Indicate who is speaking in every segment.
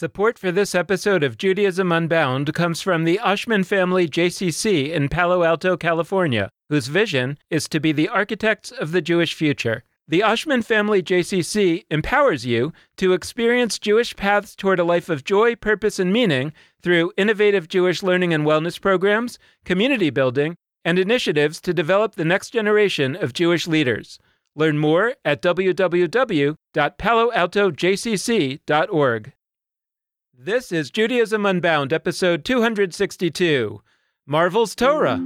Speaker 1: Support for this episode of Judaism Unbound comes from the Oshman Family JCC in Palo Alto, California, whose vision is to be the architects of the Jewish future. The Oshman Family JCC empowers you to experience Jewish paths toward a life of joy, purpose, and meaning through innovative Jewish learning and wellness programs, community building, and initiatives to develop the next generation of Jewish leaders. Learn more at www.paloaltojcc.org. This is Judaism Unbound, episode 262 Marvel's Torah.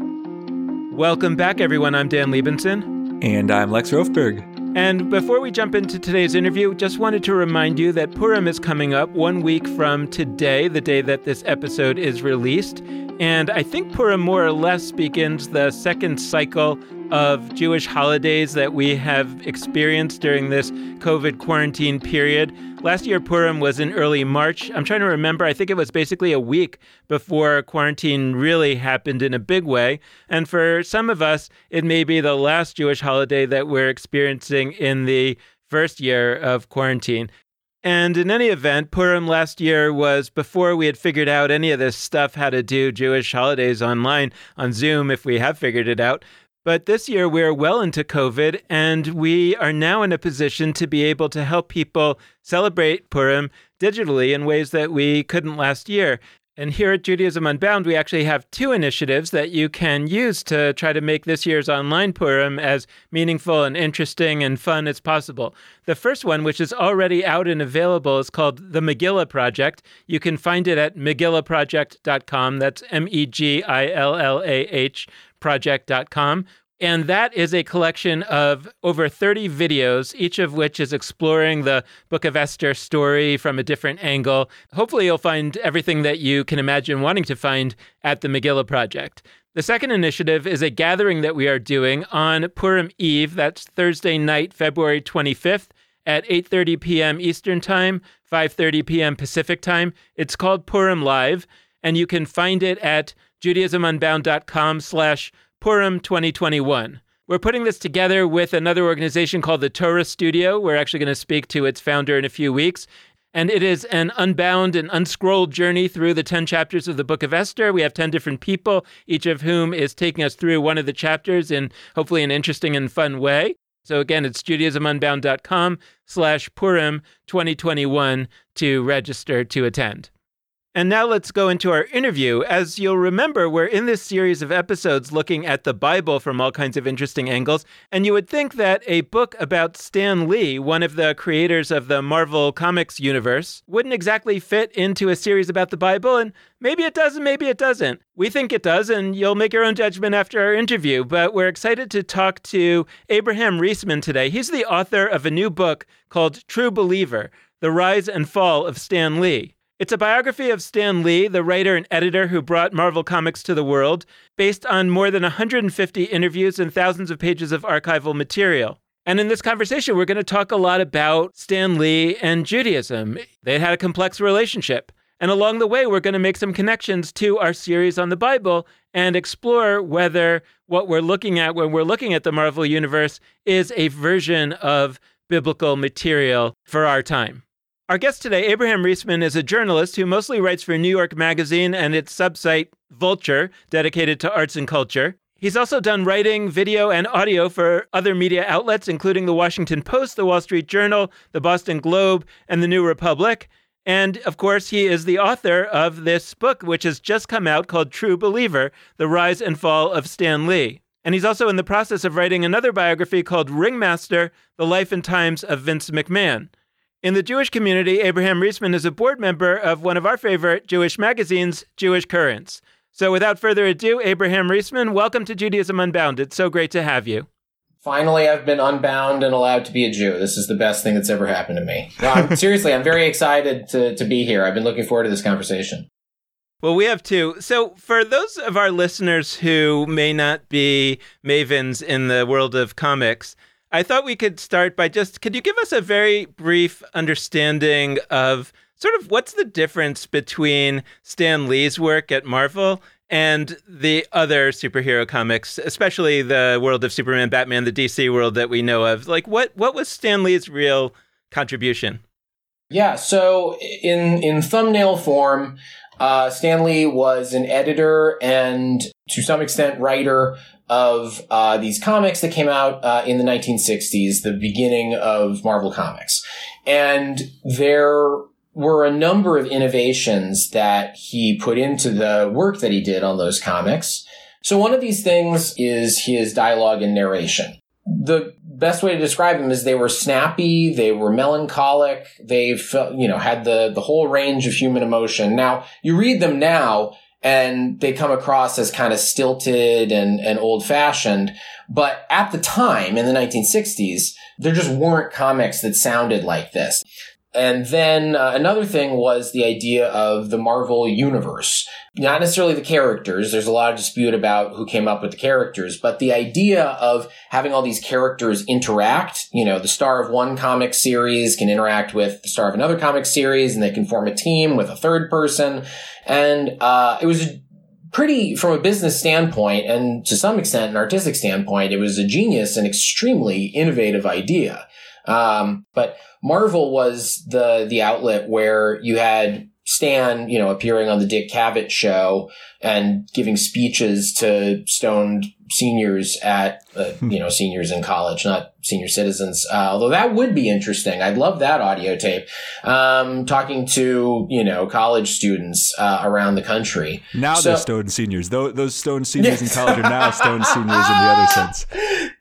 Speaker 1: Welcome back, everyone. I'm Dan Libenson.
Speaker 2: And I'm Lex Rofeberg.
Speaker 1: And before we jump into today's interview, just wanted to remind you that Purim is coming up one week from today, the day that this episode is released. And I think Purim more or less begins the second cycle of Jewish holidays that we have experienced during this COVID quarantine period. Last year, Purim was in early March. I'm trying to remember, I think it was basically a week before quarantine really happened in a big way. And for some of us, it may be the last Jewish holiday that we're experiencing in the first year of quarantine. And in any event, Purim last year was before we had figured out any of this stuff, how to do Jewish holidays online on Zoom, if we have figured it out. But this year, we're well into COVID, and we are now in a position to be able to help people celebrate Purim digitally in ways that we couldn't last year. And here at Judaism Unbound, we actually have two initiatives that you can use to try to make this year's online Purim as meaningful and interesting and fun as possible. The first one, which is already out and available, is called the Megillah Project. You can find it at megillahproject.com. That's M E G I L L A H project.com. And that is a collection of over 30 videos, each of which is exploring the Book of Esther story from a different angle. Hopefully, you'll find everything that you can imagine wanting to find at the Megillah Project. The second initiative is a gathering that we are doing on Purim Eve. That's Thursday night, February 25th at 8:30 p.m. Eastern Time, 5:30 p.m. Pacific Time. It's called Purim Live, and you can find it at judaismunbound.com slash Purim 2021. We're putting this together with another organization called the Torah Studio. We're actually going to speak to its founder in a few weeks. And it is an unbound and unscrolled journey through the 10 chapters of the book of Esther. We have 10 different people, each of whom is taking us through one of the chapters in hopefully an interesting and fun way. So again, it's judaismunbound.com slash Purim 2021 to register to attend. And now let's go into our interview. As you'll remember, we're in this series of episodes looking at the Bible from all kinds of interesting angles. And you would think that a book about Stan Lee, one of the creators of the Marvel Comics universe, wouldn't exactly fit into a series about the Bible. And maybe it does and maybe it doesn't. We think it does, and you'll make your own judgment after our interview. But we're excited to talk to Abraham Riesman today. He's the author of a new book called True Believer The Rise and Fall of Stan Lee. It's a biography of Stan Lee, the writer and editor who brought Marvel Comics to the world, based on more than 150 interviews and thousands of pages of archival material. And in this conversation, we're going to talk a lot about Stan Lee and Judaism. They had a complex relationship. And along the way, we're going to make some connections to our series on the Bible and explore whether what we're looking at when we're looking at the Marvel Universe is a version of biblical material for our time. Our guest today, Abraham Riesman, is a journalist who mostly writes for New York Magazine and its subsite Vulture, dedicated to arts and culture. He's also done writing, video, and audio for other media outlets, including the Washington Post, the Wall Street Journal, the Boston Globe, and the New Republic. And of course, he is the author of this book, which has just come out called True Believer The Rise and Fall of Stan Lee. And he's also in the process of writing another biography called Ringmaster The Life and Times of Vince McMahon. In the Jewish community, Abraham Riesman is a board member of one of our favorite Jewish magazines, Jewish Currents. So without further ado, Abraham Riesman, welcome to Judaism Unbound. It's so great to have you.
Speaker 3: Finally, I've been unbound and allowed to be a Jew. This is the best thing that's ever happened to me. No, I'm, seriously, I'm very excited to, to be here. I've been looking forward to this conversation.
Speaker 1: Well, we have two. So, for those of our listeners who may not be mavens in the world of comics, I thought we could start by just could you give us a very brief understanding of sort of what's the difference between Stan Lee's work at Marvel and the other superhero comics, especially the world of Superman, Batman, the DC world that we know of? Like what what was Stan Lee's real contribution?
Speaker 3: Yeah. So in in thumbnail form, uh, Stan Lee was an editor and to some extent writer of uh, these comics that came out uh, in the 1960s, the beginning of Marvel Comics, and there were a number of innovations that he put into the work that he did on those comics. So one of these things is his dialogue and narration. The best way to describe them is they were snappy, they were melancholic, they felt, you know, had the, the whole range of human emotion. Now, you read them now and they come across as kind of stilted and, and old fashioned. But at the time in the 1960s, there just weren't comics that sounded like this. And then uh, another thing was the idea of the Marvel universe. Not necessarily the characters. There's a lot of dispute about who came up with the characters, but the idea of having all these characters interact, you know, the star of one comic series can interact with the star of another comic series and they can form a team with a third person. And, uh, it was pretty, from a business standpoint and to some extent an artistic standpoint, it was a genius and extremely innovative idea. Um, but Marvel was the the outlet where you had Stan, you know, appearing on the Dick Cavett show and giving speeches to stoned seniors at, uh, you know, seniors in college, not senior citizens. Uh, although that would be interesting. I'd love that audio tape. Um, talking to, you know, college students, uh, around the country.
Speaker 2: Now so, they're stoned seniors. Those, those stoned seniors in college are now stoned seniors in the other sense.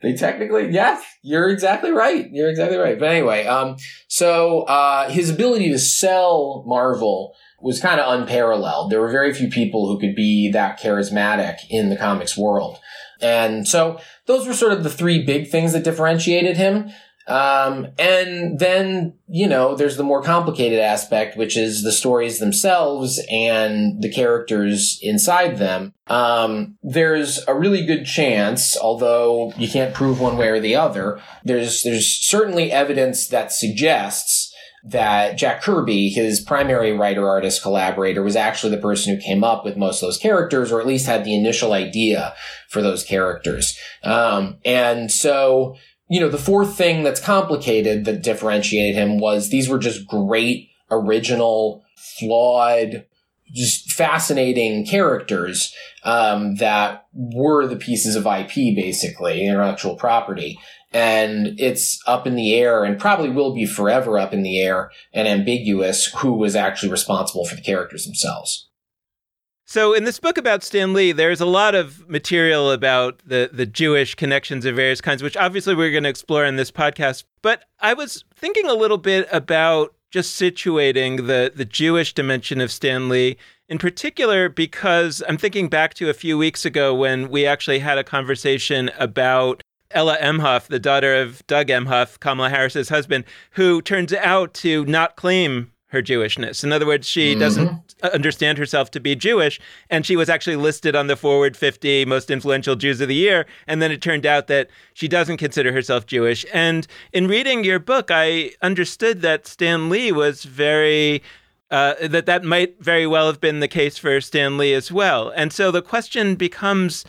Speaker 3: They technically, yes, you're exactly right. You're exactly right. But anyway, um, so, uh, his ability to sell Marvel was kind of unparalleled. There were very few people who could be that charismatic in the comics world. And so those were sort of the three big things that differentiated him. Um, and then, you know, there's the more complicated aspect, which is the stories themselves and the characters inside them. Um, there's a really good chance, although you can't prove one way or the other, there's, there's certainly evidence that suggests that Jack Kirby, his primary writer artist collaborator, was actually the person who came up with most of those characters, or at least had the initial idea for those characters. Um, and so, you know, the fourth thing that's complicated that differentiated him was these were just great, original, flawed, just fascinating characters um, that were the pieces of IP, basically intellectual property, and it's up in the air and probably will be forever up in the air and ambiguous who was actually responsible for the characters themselves.
Speaker 1: So in this book about Stan Lee, there's a lot of material about the the Jewish connections of various kinds, which obviously we're going to explore in this podcast. But I was thinking a little bit about just situating the the Jewish dimension of Stan Lee in particular because I'm thinking back to a few weeks ago when we actually had a conversation about Ella Emhoff, the daughter of Doug Emhoff, Kamala Harris's husband, who turns out to not claim her Jewishness. In other words, she mm-hmm. doesn't understand herself to be Jewish, and she was actually listed on the Forward 50 most influential Jews of the year. And then it turned out that she doesn't consider herself Jewish. And in reading your book, I understood that Stan Lee was very. Uh, that that might very well have been the case for Stan Lee as well. And so the question becomes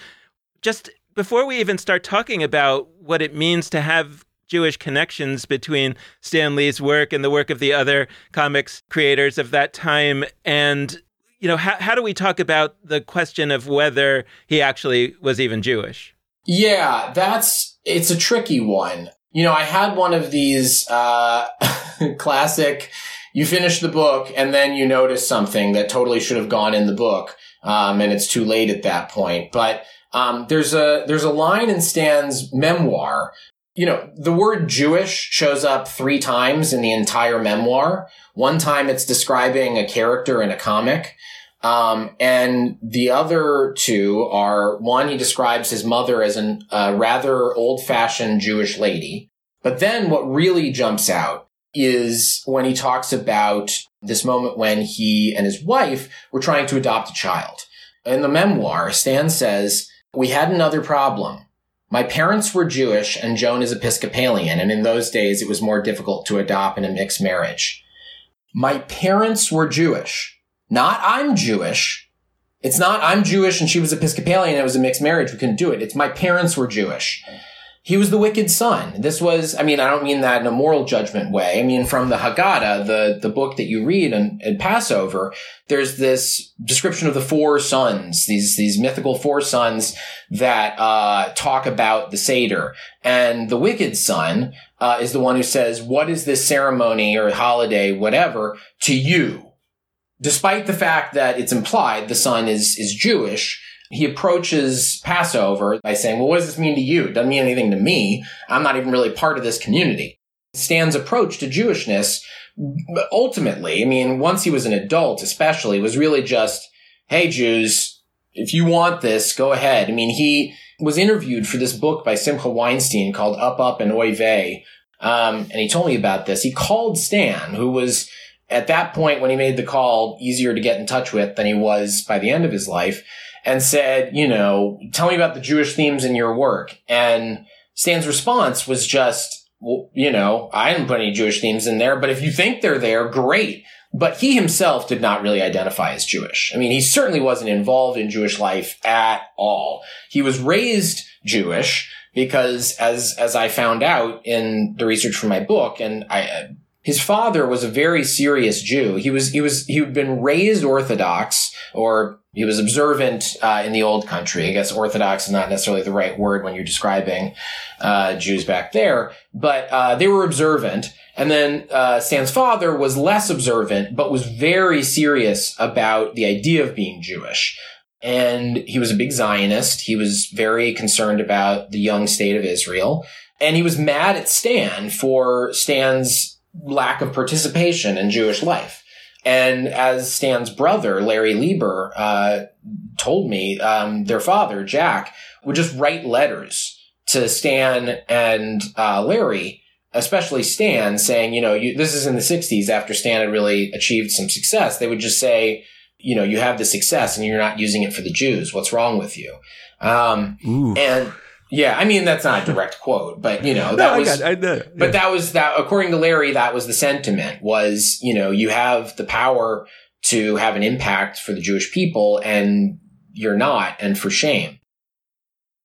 Speaker 1: just before we even start talking about what it means to have Jewish connections between Stan Lee's work and the work of the other comics creators of that time, and you know, how, how do we talk about the question of whether he actually was even Jewish?
Speaker 3: Yeah, that's it's a tricky one. You know, I had one of these uh, classic. You finish the book and then you notice something that totally should have gone in the book, um, and it's too late at that point. But um, there's a there's a line in Stan's memoir. You know, the word Jewish shows up three times in the entire memoir. One time it's describing a character in a comic. Um, and the other two are one, he describes his mother as a uh, rather old fashioned Jewish lady. But then what really jumps out is when he talks about this moment when he and his wife were trying to adopt a child. In the memoir, Stan says, we had another problem. My parents were Jewish and Joan is Episcopalian, and in those days it was more difficult to adopt in a mixed marriage. My parents were Jewish. Not I'm Jewish. It's not I'm Jewish and she was Episcopalian and it was a mixed marriage. We couldn't do it. It's my parents were Jewish. He was the wicked son. This was, I mean, I don't mean that in a moral judgment way. I mean, from the Haggadah, the, the book that you read in, in Passover, there's this description of the four sons, these, these mythical four sons that, uh, talk about the Seder. And the wicked son, uh, is the one who says, what is this ceremony or holiday, whatever, to you? Despite the fact that it's implied the son is, is Jewish, he approaches Passover by saying, well, what does this mean to you? It doesn't mean anything to me. I'm not even really part of this community. Stan's approach to Jewishness, ultimately, I mean, once he was an adult, especially, was really just, hey, Jews, if you want this, go ahead. I mean, he was interviewed for this book by Simcha Weinstein called Up, Up, and Oy Vey. Um, and he told me about this. He called Stan, who was at that point when he made the call easier to get in touch with than he was by the end of his life and said, you know, tell me about the Jewish themes in your work. And Stan's response was just, well, you know, I didn't put any Jewish themes in there, but if you think they're there, great. But he himself did not really identify as Jewish. I mean, he certainly wasn't involved in Jewish life at all. He was raised Jewish because as, as I found out in the research for my book, and I, his father was a very serious Jew. He was, he was, he had been raised Orthodox or he was observant uh, in the old country. I guess Orthodox is not necessarily the right word when you're describing uh, Jews back there, but uh, they were observant. And then uh, Stan's father was less observant, but was very serious about the idea of being Jewish. And he was a big Zionist. He was very concerned about the young state of Israel. And he was mad at Stan for Stan's lack of participation in Jewish life. And as Stan's brother, Larry Lieber, uh, told me, um, their father, Jack, would just write letters to Stan and uh, Larry, especially Stan, saying, you know, you, this is in the 60s after Stan had really achieved some success. They would just say, you know, you have the success and you're not using it for the Jews. What's wrong with you? Um, and yeah, I mean that's not a direct quote, but you know that no, was. I got, I, yeah. But that was that. According to Larry, that was the sentiment. Was you know you have the power to have an impact for the Jewish people, and you're not, and for shame.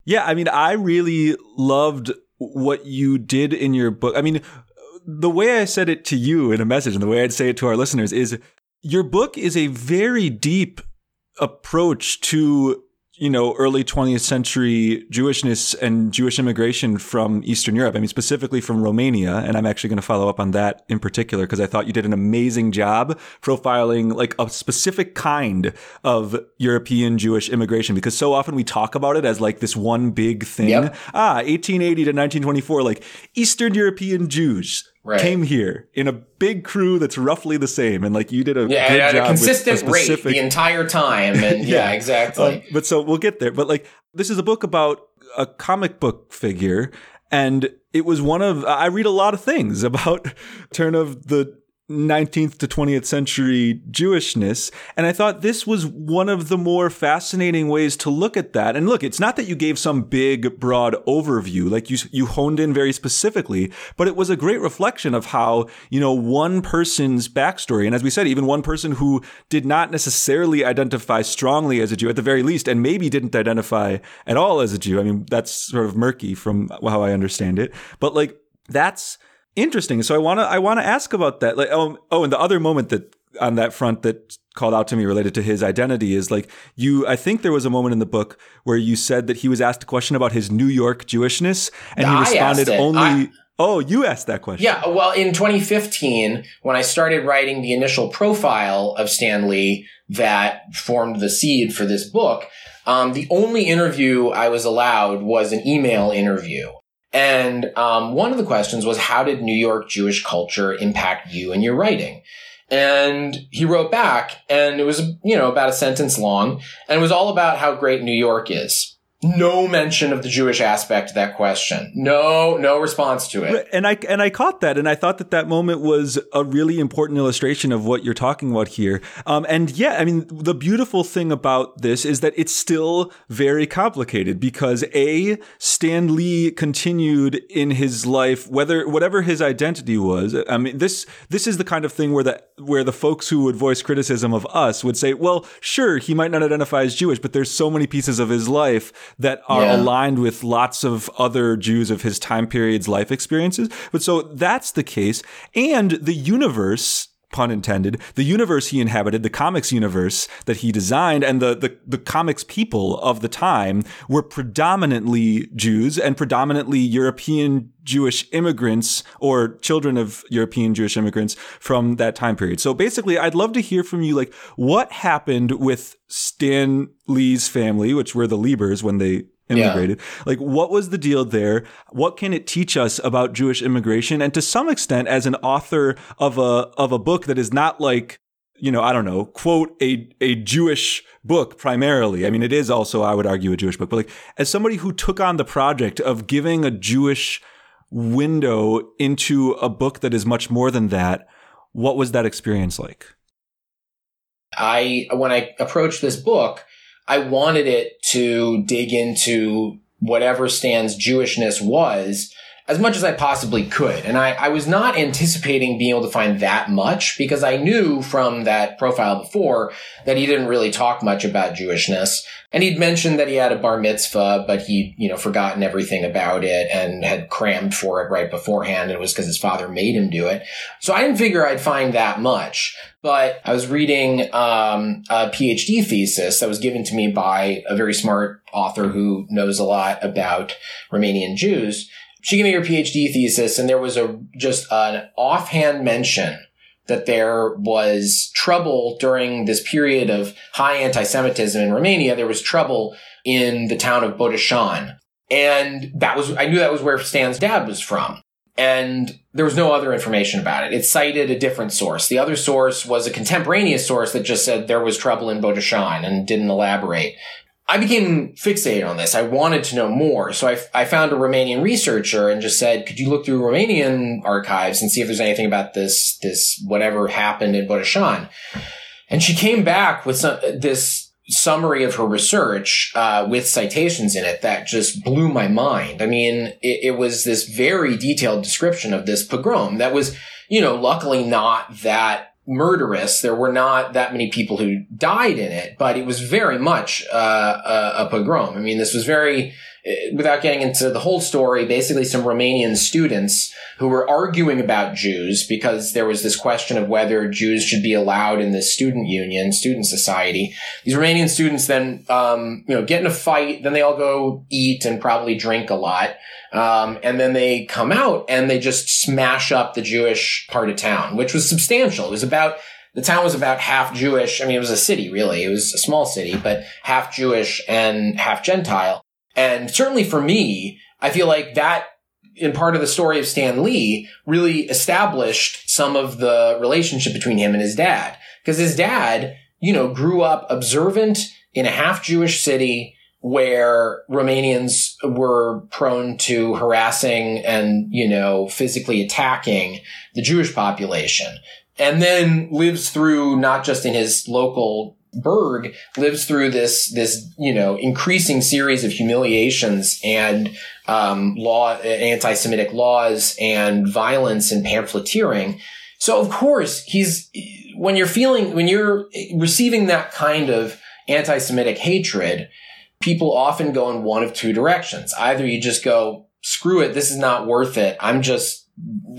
Speaker 2: Yeah, I mean, I really loved what you did in your book. I mean, the way I said it to you in a message, and the way I'd say it to our listeners is, your book is a very deep approach to you know, early 20th century Jewishness and Jewish immigration from Eastern Europe. I mean, specifically from Romania. And I'm actually going to follow up on that in particular because I thought you did an amazing job profiling like a specific kind of European Jewish immigration because so often we talk about it as like this one big thing. Yep. Ah, 1880 to 1924, like Eastern European Jews right. came here in a big crew that's roughly the same, and like you did a
Speaker 3: yeah,
Speaker 2: good
Speaker 3: at
Speaker 2: job
Speaker 3: a consistent a specific... rate the entire time, and yeah, yeah exactly. Um,
Speaker 2: but so we'll get there. But like this is a book about a comic book figure, and it was one of I read a lot of things about turn of the 19th to 20th century Jewishness. And I thought this was one of the more fascinating ways to look at that. And look, it's not that you gave some big, broad overview, like you, you honed in very specifically, but it was a great reflection of how, you know, one person's backstory. And as we said, even one person who did not necessarily identify strongly as a Jew at the very least, and maybe didn't identify at all as a Jew. I mean, that's sort of murky from how I understand it, but like, that's interesting. So I want to I want to ask about that. Like oh oh, and the other moment that on that front that called out to me related to his identity is like you I think there was a moment in the book where you said that he was asked a question about his New York Jewishness and he responded only I, Oh, you asked that question.
Speaker 3: Yeah, well, in 2015, when I started writing the initial profile of Stan Lee that formed the seed for this book, um, the only interview I was allowed was an email interview. And um, one of the questions was, how did New York Jewish culture impact you and your writing? And he wrote back, and it was, you know, about a sentence long, and it was all about how great New York is no mention of the Jewish aspect of that question. No, no response to it.
Speaker 2: And I and I caught that, and I thought that that moment was a really important illustration of what you're talking about here. Um, and yeah, I mean, the beautiful thing about this is that it's still very complicated because a Stan Lee continued in his life, whether whatever his identity was. I mean, this this is the kind of thing where the where the folks who would voice criticism of us would say, well, sure, he might not identify as Jewish, but there's so many pieces of his life that are yeah. aligned with lots of other Jews of his time period's life experiences. But so that's the case. And the universe pun intended, the universe he inhabited, the comics universe that he designed, and the, the, the comics people of the time were predominantly Jews and predominantly European Jewish immigrants or children of European Jewish immigrants from that time period. So basically, I'd love to hear from you, like, what happened with Stan Lee's family, which were the Liebers when they immigrated. Yeah. Like, what was the deal there? What can it teach us about Jewish immigration? And to some extent, as an author of a of a book that is not like you know, I don't know, quote a a Jewish book primarily. I mean, it is also, I would argue, a Jewish book. But like, as somebody who took on the project of giving a Jewish window into a book that is much more than that, what was that experience like?
Speaker 3: I when I approached this book, I wanted it to dig into whatever Stan's Jewishness was as much as I possibly could. And I, I was not anticipating being able to find that much because I knew from that profile before that he didn't really talk much about Jewishness. And he'd mentioned that he had a bar mitzvah, but he, you know, forgotten everything about it and had crammed for it right beforehand. And it was because his father made him do it. So I didn't figure I'd find that much. But I was reading um, a PhD thesis that was given to me by a very smart author who knows a lot about Romanian Jews she gave me her PhD thesis, and there was a just an offhand mention that there was trouble during this period of high anti-Semitism in Romania. There was trouble in the town of Botoșani. And that was, I knew that was where Stan's dad was from. And there was no other information about it. It cited a different source. The other source was a contemporaneous source that just said there was trouble in Botoșani and didn't elaborate. I became fixated on this. I wanted to know more. So I, I found a Romanian researcher and just said, could you look through Romanian archives and see if there's anything about this, this whatever happened in Botoșani? And she came back with some, this summary of her research, uh, with citations in it that just blew my mind. I mean, it, it was this very detailed description of this pogrom that was, you know, luckily not that murderous. There were not that many people who died in it, but it was very much uh, a, a, pogrom. I mean, this was very, without getting into the whole story, basically some Romanian students who were arguing about Jews because there was this question of whether Jews should be allowed in this student union, student society. These Romanian students then, um, you know, get in a fight, then they all go eat and probably drink a lot. Um, and then they come out and they just smash up the Jewish part of town, which was substantial. It was about, the town was about half Jewish. I mean, it was a city, really. It was a small city, but half Jewish and half Gentile. And certainly for me, I feel like that in part of the story of Stan Lee really established some of the relationship between him and his dad. Because his dad, you know, grew up observant in a half Jewish city where Romanians were prone to harassing and, you know, physically attacking the Jewish population. And then lives through not just in his local burg lives through this this you know increasing series of humiliations and um, law anti-Semitic laws and violence and pamphleteering. So of course he's when you're feeling when you're receiving that kind of anti-Semitic hatred, people often go in one of two directions. Either you just go, screw it, this is not worth it. I'm just,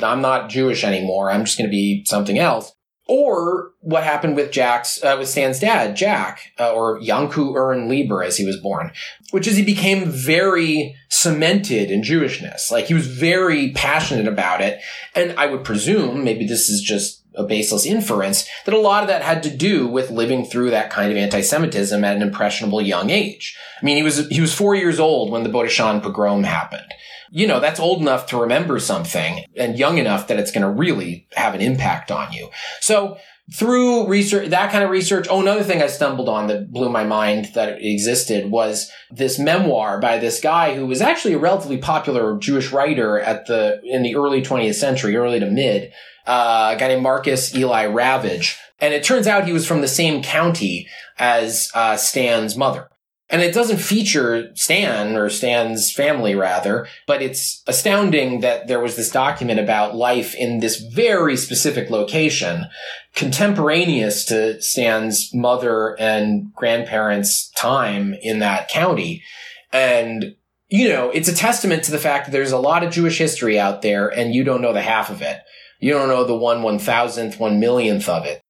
Speaker 3: I'm not Jewish anymore. I'm just going to be something else. Or what happened with Jack's, uh, with Stan's dad, Jack, uh, or Yanku Ern Lieber as he was born, which is he became very cemented in Jewishness. Like he was very passionate about it. And I would presume, maybe this is just a baseless inference that a lot of that had to do with living through that kind of anti-Semitism at an impressionable young age. I mean, he was, he was four years old when the Botoșani pogrom happened. You know, that's old enough to remember something and young enough that it's going to really have an impact on you. So through research, that kind of research. Oh, another thing I stumbled on that blew my mind that existed was this memoir by this guy who was actually a relatively popular Jewish writer at the, in the early 20th century, early to mid, uh, a guy named Marcus Eli Ravage. And it turns out he was from the same county as uh, Stan's mother. And it doesn't feature Stan or Stan's family rather, but it's astounding that there was this document about life in this very specific location, contemporaneous to Stan's mother and grandparents' time in that county. And, you know, it's a testament to the fact that there's a lot of Jewish history out there and you don't know the half of it. You don't know the one one thousandth, one millionth of it.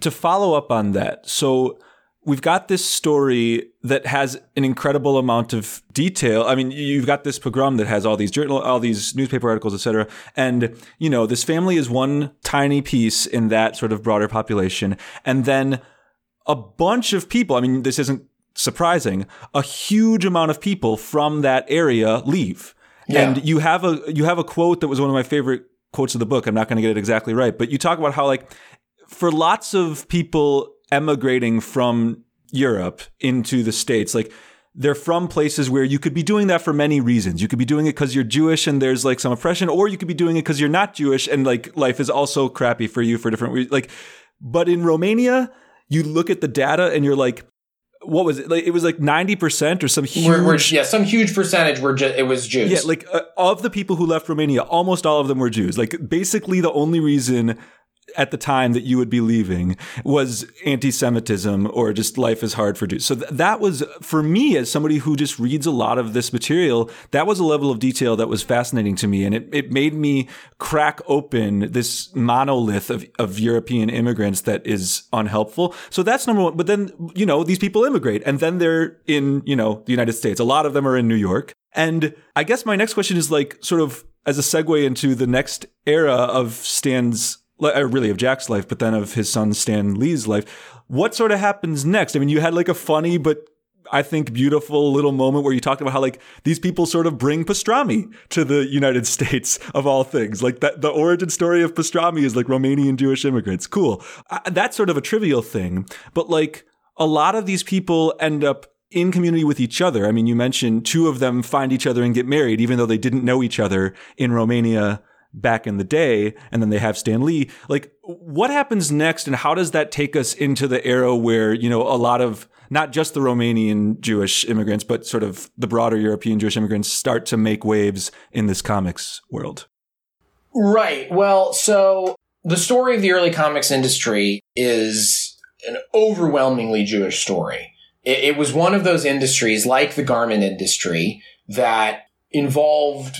Speaker 2: To follow up on that, so we've got this story that has an incredible amount of detail. I mean, you've got this pogrom that has all these journal, all these newspaper articles, etc. And you know, this family is one tiny piece in that sort of broader population, and then a bunch of people. I mean, this isn't surprising. A huge amount of people from that area leave. Yeah. And you have a you have a quote that was one of my favorite quotes of the book. I'm not going to get it exactly right, but you talk about how like for lots of people emigrating from Europe into the States. Like they're from places where you could be doing that for many reasons. You could be doing it because you're Jewish and there's like some oppression, or you could be doing it because you're not Jewish and like life is also crappy for you for different reasons. Like, but in Romania, you look at the data and you're like, what was it? Like it was like ninety percent or some huge, we're,
Speaker 3: we're, yeah, some huge percentage were ju- it was Jews.
Speaker 2: Yeah, like uh, of the people who left Romania, almost all of them were Jews. Like basically, the only reason at the time that you would be leaving was anti-Semitism or just life is hard for Jews. So th- that was for me as somebody who just reads a lot of this material, that was a level of detail that was fascinating to me. And it, it made me crack open this monolith of, of European immigrants that is unhelpful. So that's number one. But then, you know, these people immigrate and then they're in, you know, the United States. A lot of them are in New York. And I guess my next question is like sort of as a segue into the next era of Stan's really of Jack's life, but then of his son Stan Lee's life. What sort of happens next? I mean, you had like a funny but I think beautiful little moment where you talked about how like these people sort of bring pastrami to the United States of all things. Like that, the origin story of pastrami is like Romanian Jewish immigrants. Cool. Uh, that's sort of a trivial thing, but like a lot of these people end up in community with each other. I mean, you mentioned two of them find each other and get married, even though they didn't know each other in Romania back in the day, and then they have Stan Lee. Like, what happens next, and how does that take us into the era where you know a lot of not just the Romanian Jewish immigrants, but sort of the broader European Jewish immigrants start to make waves in this comics world?
Speaker 3: Right. Well, so the story of the early comics industry is an overwhelmingly Jewish story. It, it was one of those industries, like the garment industry, that involved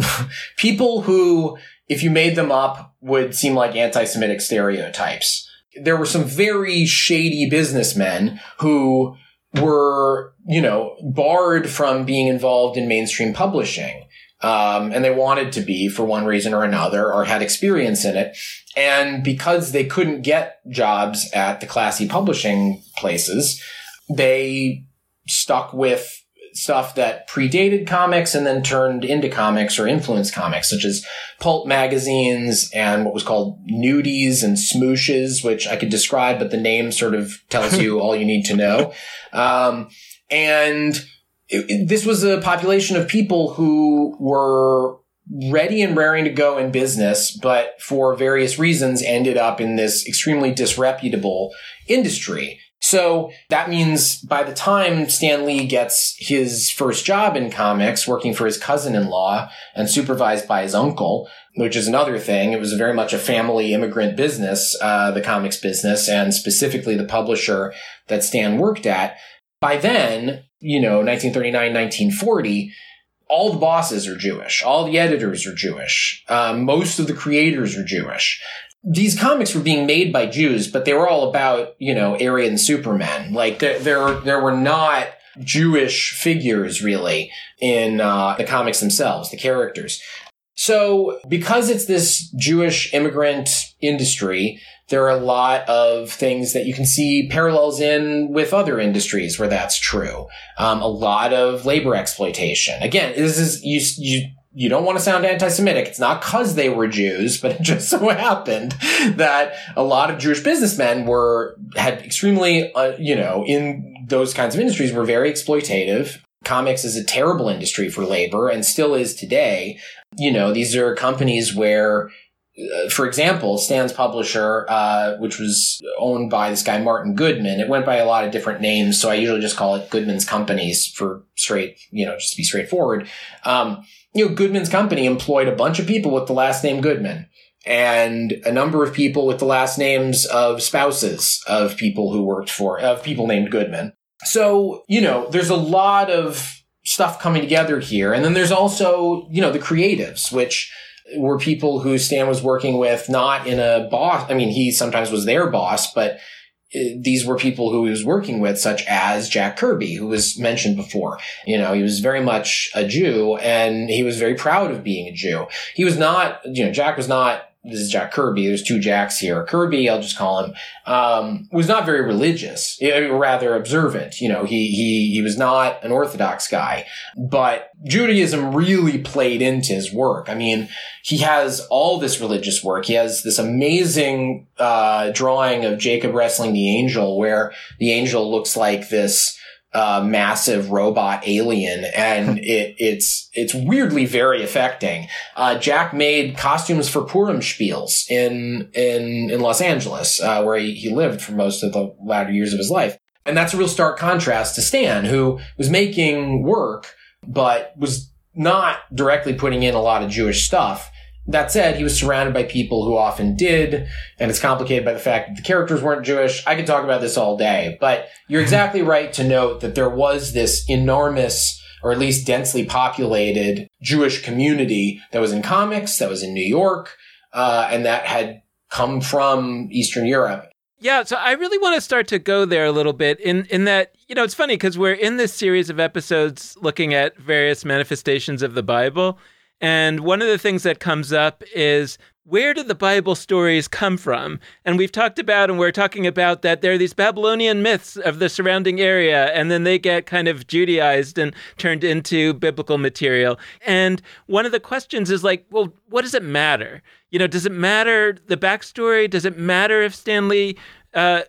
Speaker 3: people who, if you made them up, would seem like anti-Semitic stereotypes. There were some very shady businessmen who were, you know, barred from being involved in mainstream publishing. Um, and they wanted to be for one reason or another or had experience in it. And because they couldn't get jobs at the classy publishing places, they stuck with stuff that predated comics and then turned into comics or influenced comics, such as pulp magazines and what was called nudies and smooshes, which I could describe, but the name sort of tells you all you need to know. Um, and it, it, this was a population of people who were ready and raring to go in business, but for various reasons ended up in this extremely disreputable industry. So that means by the time Stan Lee gets his first job in comics, working for his cousin-in-law and supervised by his uncle, which is another thing. It was very much a family immigrant business, uh, the comics business, and specifically the publisher that Stan worked at. By then, you know, 1939, 1940, all the bosses are Jewish. All the editors are Jewish. Um, most of the creators are Jewish these comics were being made by Jews, but they were all about, you know, Aryan Superman. Like there, there, there were not Jewish figures really in uh, the comics themselves, the characters. So because it's this Jewish immigrant industry, there are a lot of things that you can see parallels in with other industries where that's true. Um, a lot of labor exploitation. Again, this is you you you don't want to sound anti-Semitic. It's not because they were Jews, but it just so happened that a lot of Jewish businessmen were, had extremely, uh, you know, in those kinds of industries were very exploitative. Comics is a terrible industry for labor and still is today. You know, these are companies where for example, Stan's publisher, uh, which was owned by this guy Martin Goodman, it went by a lot of different names, so I usually just call it Goodman's Companies for straight, you know, just to be straightforward. Um, you know, Goodman's company employed a bunch of people with the last name Goodman and a number of people with the last names of spouses of people who worked for, of people named Goodman. So, you know, there's a lot of stuff coming together here. And then there's also, you know, the creatives, which were people who Stan was working with, not in a boss. I mean, he sometimes was their boss, but uh, these were people who he was working with, such as Jack Kirby, who was mentioned before. You know, he was very much a Jew and he was very proud of being a Jew. He was not, you know, Jack was not this is Jack Kirby. There's two Jacks here. Kirby, I'll just call him, um, was not very religious, rather observant. You know, he, he, he was not an Orthodox guy, but Judaism really played into his work. I mean, he has all this religious work. He has this amazing, uh, drawing of Jacob wrestling the angel where the angel looks like this, uh, massive robot alien, and it, it's it's weirdly very affecting. Uh, Jack made costumes for Purim spiels in in in Los Angeles, uh, where he, he lived for most of the latter years of his life, and that's a real stark contrast to Stan, who was making work but was not directly putting in a lot of Jewish stuff. That said, he was surrounded by people who often did, and it's complicated by the fact that the characters weren't Jewish. I could talk about this all day, but you're exactly right to note that there was this enormous, or at least densely populated Jewish community that was in comics, that was in New York, uh, and that had come from Eastern Europe.
Speaker 1: Yeah, so I really want to start to go there a little bit in in that, you know, it's funny because we're in this series of episodes looking at various manifestations of the Bible. And one of the things that comes up is where did the Bible stories come from? And we've talked about, and we're talking about that there are these Babylonian myths of the surrounding area, and then they get kind of Judaized and turned into biblical material. And one of the questions is like, well, what does it matter? You know, does it matter the backstory? Does it matter if Stanley uh,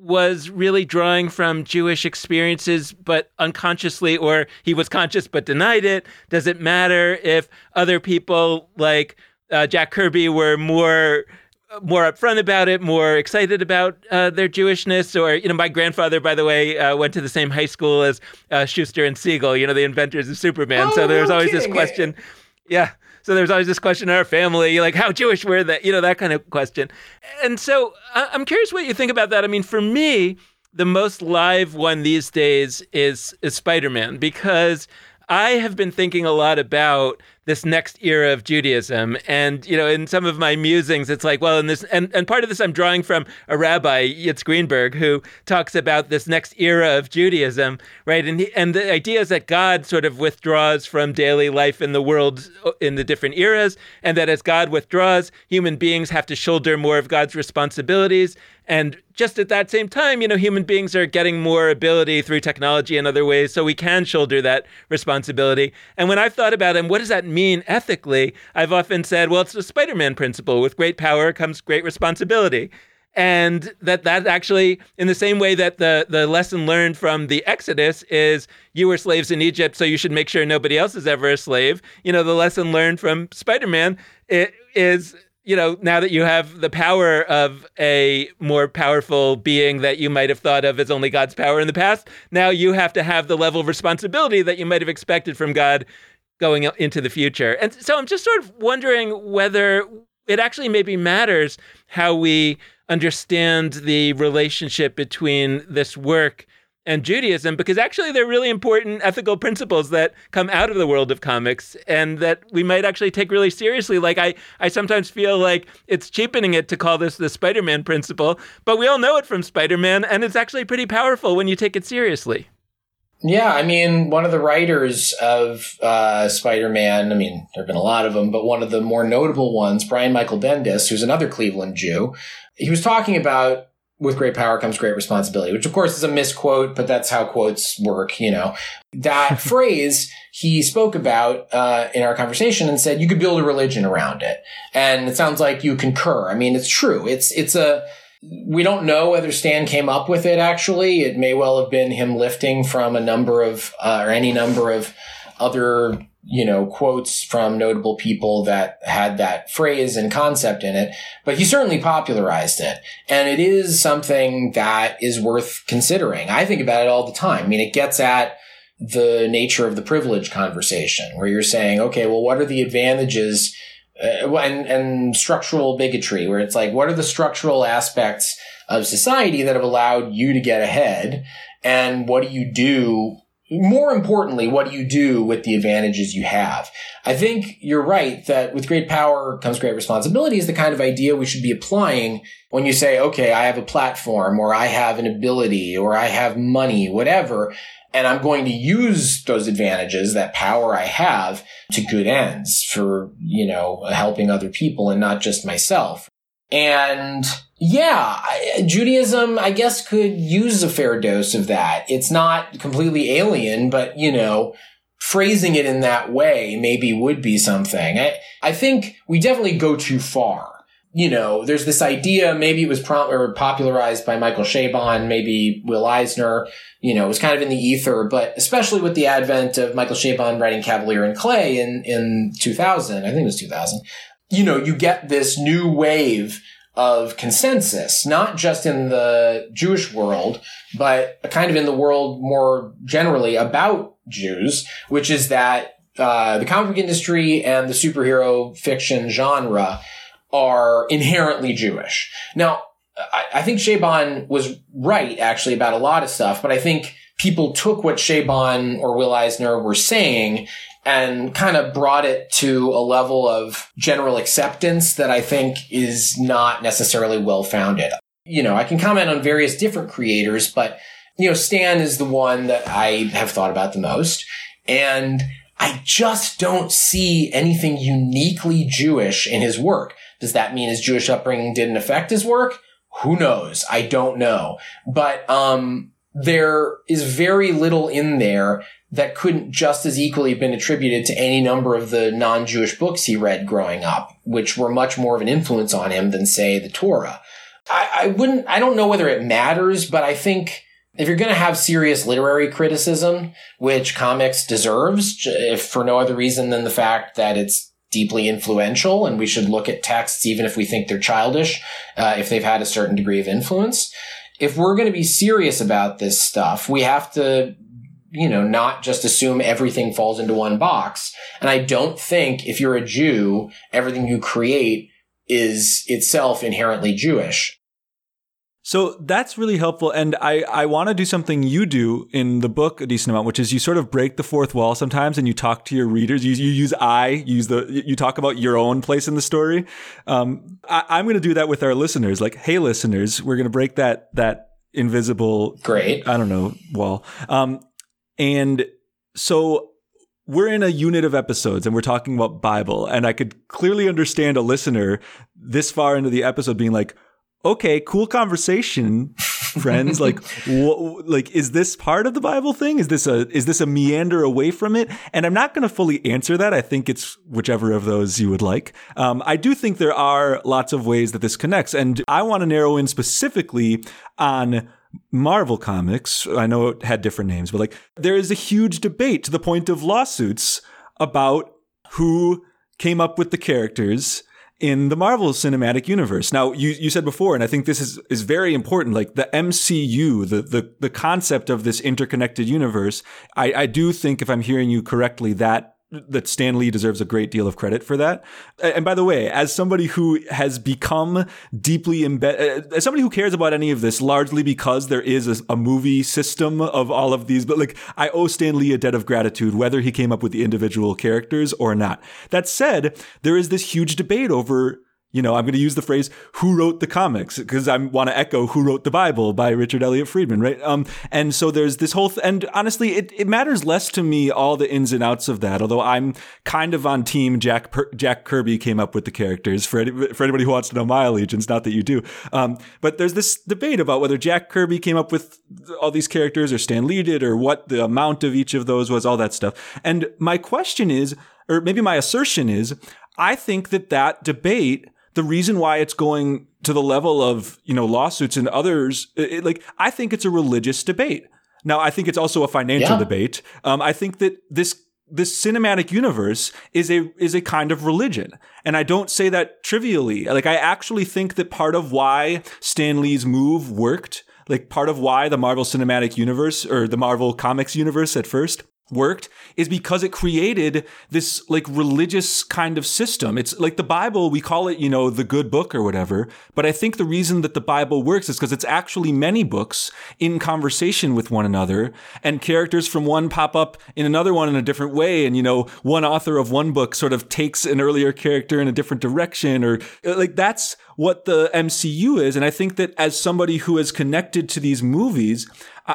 Speaker 1: was really drawing from Jewish experiences, but unconsciously, or he was conscious but denied it? Does it matter if other people like uh, Jack Kirby were more more upfront about it, more excited about uh, their Jewishness. Or, you know, my grandfather, by the way, uh, went to the same high school as uh, Shuster and Siegel, you know, the inventors of Superman.
Speaker 3: Oh,
Speaker 1: so there's
Speaker 3: no
Speaker 1: always
Speaker 3: kidding.
Speaker 1: this question. Yeah. So there's always this question in our family, like, how Jewish were they? You know, that kind of question. And so I'm curious what you think about that. I mean, for me, the most live one these days is, is Spider Man because I have been thinking a lot about this next era of Judaism. And, you know, in some of my musings, it's like, well, in this, and, and part of this I'm drawing from a rabbi, Yitz Greenberg, who talks about this next era of Judaism, right? And, he, and the idea is that God sort of withdraws from daily life in the world uh, in the different eras, and that as God withdraws, human beings have to shoulder more of God's responsibilities. And just at that same time, you know, human beings are getting more ability through technology and other ways, so we can shoulder that responsibility. And when I've thought about it, what does that ethically? I've often said, well, it's the Spider-Man principle: with great power comes great responsibility. And that that actually, in the same way that the the lesson learned from the Exodus is you were slaves in Egypt, so you should make sure nobody else is ever a slave. You know, the lesson learned from Spider-Man is you know, now that you have the power of a more powerful being that you might have thought of as only God's power in the past, now you have to have the level of responsibility that you might have expected from God going into the future. And so I'm just sort of wondering whether it actually maybe matters how we understand the relationship between this work and Judaism, because actually they're really important ethical principles that come out of the world of comics and that we might actually take really seriously. Like I, I sometimes feel like it's cheapening it to call this the Spider-Man principle, but we all know it from Spider-Man, and it's actually pretty powerful when you take it seriously.
Speaker 3: Yeah, I mean, one of the writers of uh, Spider Man, I mean, there have been a lot of them, but one of the more notable ones, Brian Michael Bendis, who's another Cleveland Jew, he was talking about with great power comes great responsibility, which of course is a misquote, but that's how quotes work, you know. That phrase he spoke about uh, in our conversation and said you could build a religion around it. And it sounds like you concur. I mean, it's true. It's, it's a, we don't know whether Stan came up with it actually. It may well have been him lifting from a number of, uh, or any number of other you know, quotes from notable people that had that phrase and concept in it, but he certainly popularized it. And it is something that is worth considering. I think about it all the time. I mean, it gets at the nature of the privilege conversation where you're saying, okay, well, what are the advantages uh, and, and structural bigotry where it's like, what are the structural aspects of society that have allowed you to get ahead? And what do you do more importantly, what do you do with the advantages you have? I think you're right that with great power comes great responsibility is the kind of idea we should be applying when you say, okay, I have a platform or I have an ability or I have money, whatever, and I'm going to use those advantages, that power I have to good ends for, you know, helping other people and not just myself. And yeah, Judaism, I guess, could use a fair dose of that. It's not completely alien, but, you know, phrasing it in that way maybe would be something. I, I think we definitely go too far. You know, there's this idea, maybe it was or popularized by Michael Chabon, maybe Will Eisner, you know, it was kind of in the ether, but especially with the advent of Michael Chabon writing Kavalier and Clay in, in 2000, I think it was 2000, you know, you get this new wave of consensus, not just in the Jewish world, but kind of in the world more generally about Jews, which is that uh, the comic industry and the superhero fiction genre are inherently Jewish. Now, I, I think Chabon was right actually about a lot of stuff, but I think people took what Chabon or Will Eisner were saying and kind of brought it to a level of general acceptance that I think is not necessarily well founded. You know, I can comment on various different creators, but you know, Stan is the one that I have thought about the most. And I just don't see anything uniquely Jewish in his work. Does that mean his Jewish upbringing didn't affect his work? Who knows? I don't know. But, um, there is very little in there that couldn't just as equally have been attributed to any number of the non-Jewish books he read growing up, which were much more of an influence on him than, say, the Torah. I, I wouldn't, I don't know whether it matters, but I think if you're going to have serious literary criticism, which comics deserves, if for no other reason than the fact that it's deeply influential and we should look at texts even if we think they're childish, uh, if they've had a certain degree of influence. If we're going to be serious about this stuff, we have to you know, not just assume everything falls into one box. And I don't think if you're a Jew, everything you create is itself inherently Jewish.
Speaker 2: So that's really helpful. And I, I want to do something you do in the book a decent amount, which is you sort of break the fourth wall sometimes and you talk to your readers. You, you use I, you use the, you talk about your own place in the story. Um, I, am going to do that with our listeners. Like, hey, listeners, we're going to break that, that invisible,
Speaker 3: great,
Speaker 2: I don't know, wall. Um, and so we're in a unit of episodes and we're talking about Bible. And I could clearly understand a listener this far into the episode being like, okay, cool conversation, friends. like, like, is this part of the Bible thing? Is this a, is this a meander away from it? And I'm not going to fully answer that. I think it's whichever of those you would like. Um, I do think there are lots of ways that this connects. And I want to narrow in specifically on Marvel Comics, I know it had different names, but like there is a huge debate to the point of lawsuits about who came up with the characters in the Marvel Cinematic Universe. Now, you, you said before, and I think this is, is very important, like the MCU, the, the, the concept of this interconnected universe. I, I do think, if I'm hearing you correctly, that that Stan Lee deserves a great deal of credit for that. And by the way, as somebody who has become deeply embedded, uh, as somebody who cares about any of this, largely because there is a, a, movie system of all of these, but like I owe Stan Lee a debt of gratitude, whether he came up with the individual characters or not. That said, there is this huge debate over you know, I'm going to use the phrase "Who wrote the comics" because I want to echo "Who wrote the Bible" by Richard Elliott Friedman, right? Um, and so there's this whole, th- and honestly, it, it matters less to me all the ins and outs of that. Although I'm kind of on team Jack per- Jack Kirby came up with the characters for any- for anybody who wants to know my allegiance. Not that you do, um, but there's this debate about whether Jack Kirby came up with all these characters or Stan Lee did, or what the amount of each of those was, all that stuff. And my question is, or maybe my assertion is, I think that that debate the reason why it's going to the level of, you know, lawsuits and others, it, like, I think it's a religious debate. Now, I think it's also a financial yeah. debate. Um, I think that this this cinematic universe is a is a kind of religion. And I don't say that trivially. Like I actually think that part of why Stan Lee's move worked, like part of why the Marvel Cinematic Universe or the Marvel Comics universe at first worked is because it created this like religious kind of system. It's like the Bible, we call it, you know, the good book or whatever. But I think the reason that the Bible works is because it's actually many books in conversation with one another and characters from one pop up in another one in a different way. And, you know, one author of one book sort of takes an earlier character in a different direction or like that's what the MCU is. And I think that as somebody who is connected to these movies,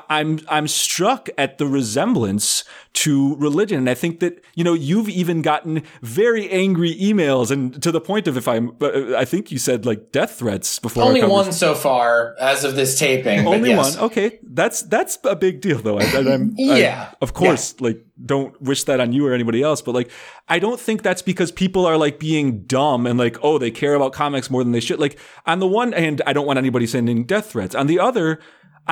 Speaker 2: I'm I'm struck at the resemblance to religion, and I think that you know you've even gotten very angry emails, and to the point of if I'm, uh, I think you said like death threats before.
Speaker 3: Only one so far as of this taping.
Speaker 2: Only
Speaker 3: yes.
Speaker 2: one. Okay, that's that's a big deal though. I, am
Speaker 3: yeah,
Speaker 2: I, of course, yeah. like don't wish that on you or anybody else, but like I don't think that's because people are like being dumb and like oh they care about comics more than they should. Like on the one hand, I don't want anybody sending death threats. On the other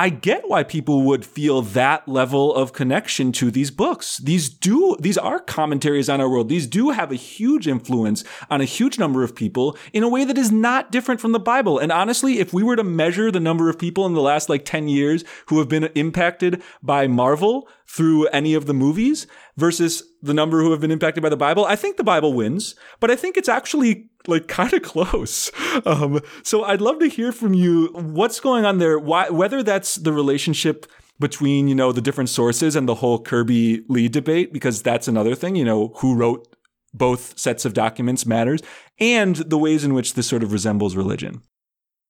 Speaker 2: I get why people would feel that level of connection to these books. These do, these are commentaries on our world. These do have a huge influence on a huge number of people in a way that is not different from the Bible. And honestly, if we were to measure the number of people in the last like 10 years who have been impacted by Marvel through any of the movies versus the number who have been impacted by the Bible, I think the Bible wins, but I think it's actually like kind of close. Um, so I'd love to hear from you what's going on there. Why, whether that's the relationship between you know the different sources and the whole Kirby Lee debate, because that's another thing. You know who wrote both sets of documents matters, and the ways in which this sort of resembles religion.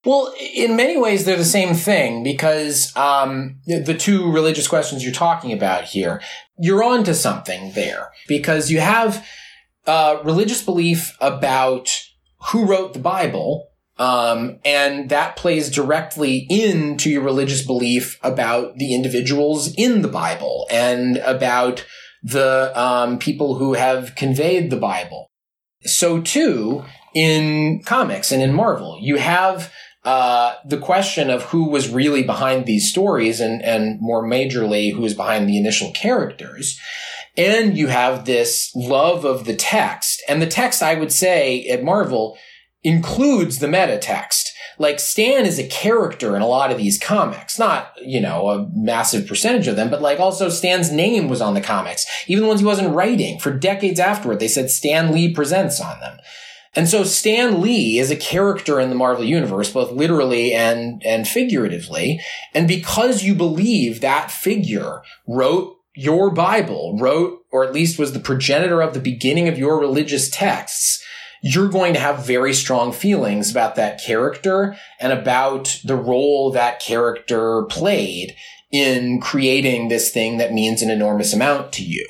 Speaker 3: Well, in many ways, they're the same thing because um, the two religious questions you're talking about here, you're on to something there because you have uh, religious belief about who wrote the Bible. Um, and that plays directly into your religious belief about the individuals in the Bible and about the um, people who have conveyed the Bible. So too in comics and in Marvel, you have uh, the question of who was really behind these stories and, and more majorly who was behind the initial characters. And you have this love of the text. And the text, I would say, at Marvel includes the meta text. Like Stan is a character in a lot of these comics, not, you know, a massive percentage of them, but like also Stan's name was on the comics. Even the ones he wasn't writing for decades afterward, they said Stan Lee presents on them. And so Stan Lee is a character in the Marvel universe, both literally and, and figuratively. And because you believe that figure wrote your Bible, wrote, or at least was the progenitor of the beginning of your religious texts, you're going to have very strong feelings about that character and about the role that character played in creating this thing that means an enormous amount to you.